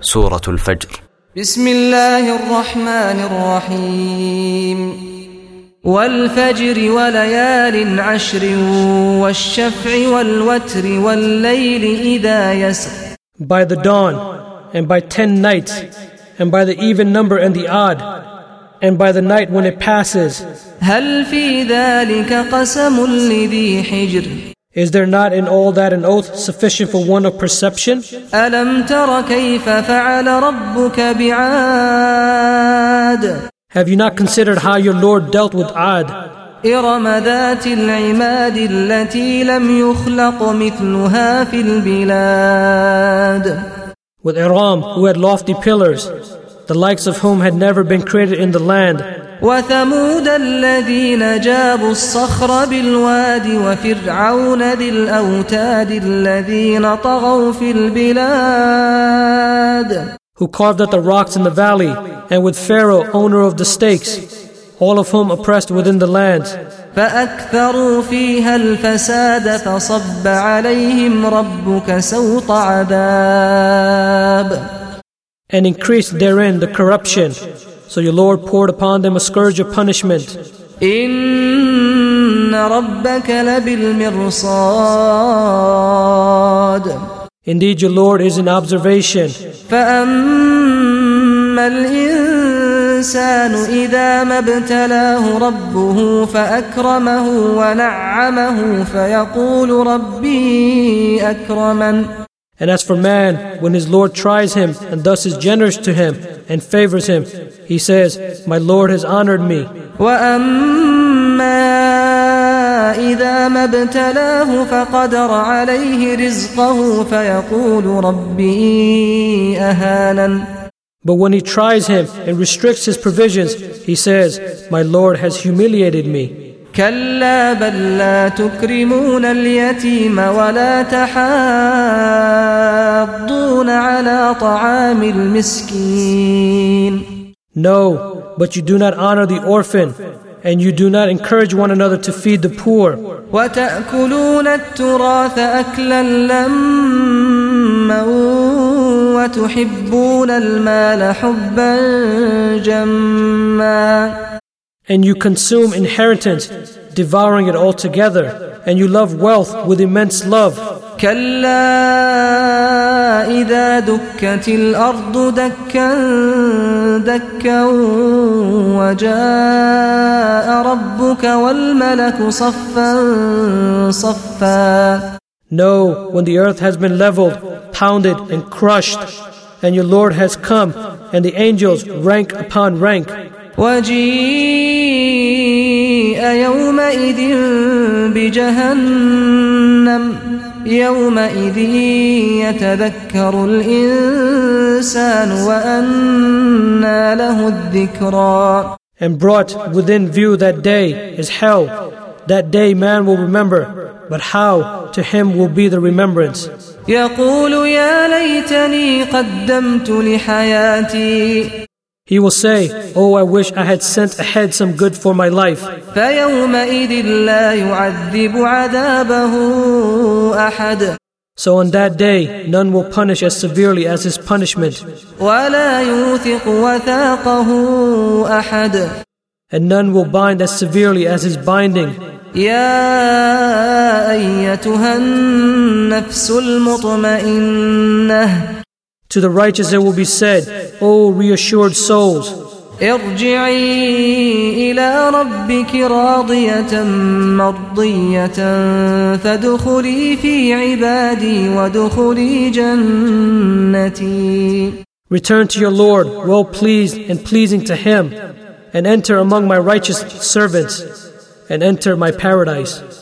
سورة الفجر. بسم الله الرحمن الرحيم. والفجر وليال عشر والشفع والوتر والليل إذا يسر. By the dawn, and by ten nights, and by the even number and the odd, and by the night when it passes. هل في ذلك قسم لذي حجر؟ Is there not in all that an oath sufficient for one of perception? Have you not considered how your Lord dealt with Ad? With Iram, who had lofty pillars, the likes of whom had never been created in the land, وثمود الذين جابوا الصخر بالواد وفرعون ذي الأوتاد الذين طغوا في البلاد who carved out the rocks in the valley, and with Pharaoh, owner of the stakes, all of whom oppressed within the lands. فأكثروا فيها الفساد فصب عليهم ربك سوط عذاب and increased therein the corruption. So your Lord poured upon them a scourge of punishment. إن ربك لبالمرصاد Indeed, your Lord is in observation. فأما الإنسان إذا ما ابتلاه ربه فأكرمه ونعمه فيقول ربي أكرمن And as for man, when his Lord tries him and thus is generous to him and favors him, he says, My Lord has honored me. وأما إذا ما ابتلاه فقدر عليه رزقه فيقول ربي أهانن But when he tries him and restricts his provisions, he says, My Lord has humiliated me. كلا بل لا تكرمون اليتيم ولا تحاضون على طعام المسكين No, but you do not honor the orphan, and you do not encourage one another to feed the poor. وتأكلون التراث أكلا لما وتحبون المال حبا جما And you consume inheritance, devouring it altogether, and you love wealth with immense love. كلا إذا دكت الأرض دكا دكا وجاء ربك والملك صفا صفا No, when the earth has been leveled, pounded, and crushed, and your Lord has come, and the angels rank upon rank, وجيء يومئذ بجهنم يومئذ يتذكر الإنسان وأنى له الذكرى and brought within view that day is hell. That day man will remember, but how to him will be the remembrance. يقول يا ليتني قدمت لحياتي He will say, Oh, I wish I had sent ahead some good for my life. فيومئذ لا يعذب عذابه أحد So on that day, none will punish as severely as his punishment, ولا يوثق وثاقه أحد and none will bind as severely as his binding. يا أيتها النفس المطمئنة To the righteous it will be said, O reassured souls, ارجعي إلى ربك راضية مرضية فادخلي في عبادي وادخلي جنتي return to your Lord, well pleased and pleasing to him, and enter among my righteous servants, and enter my paradise.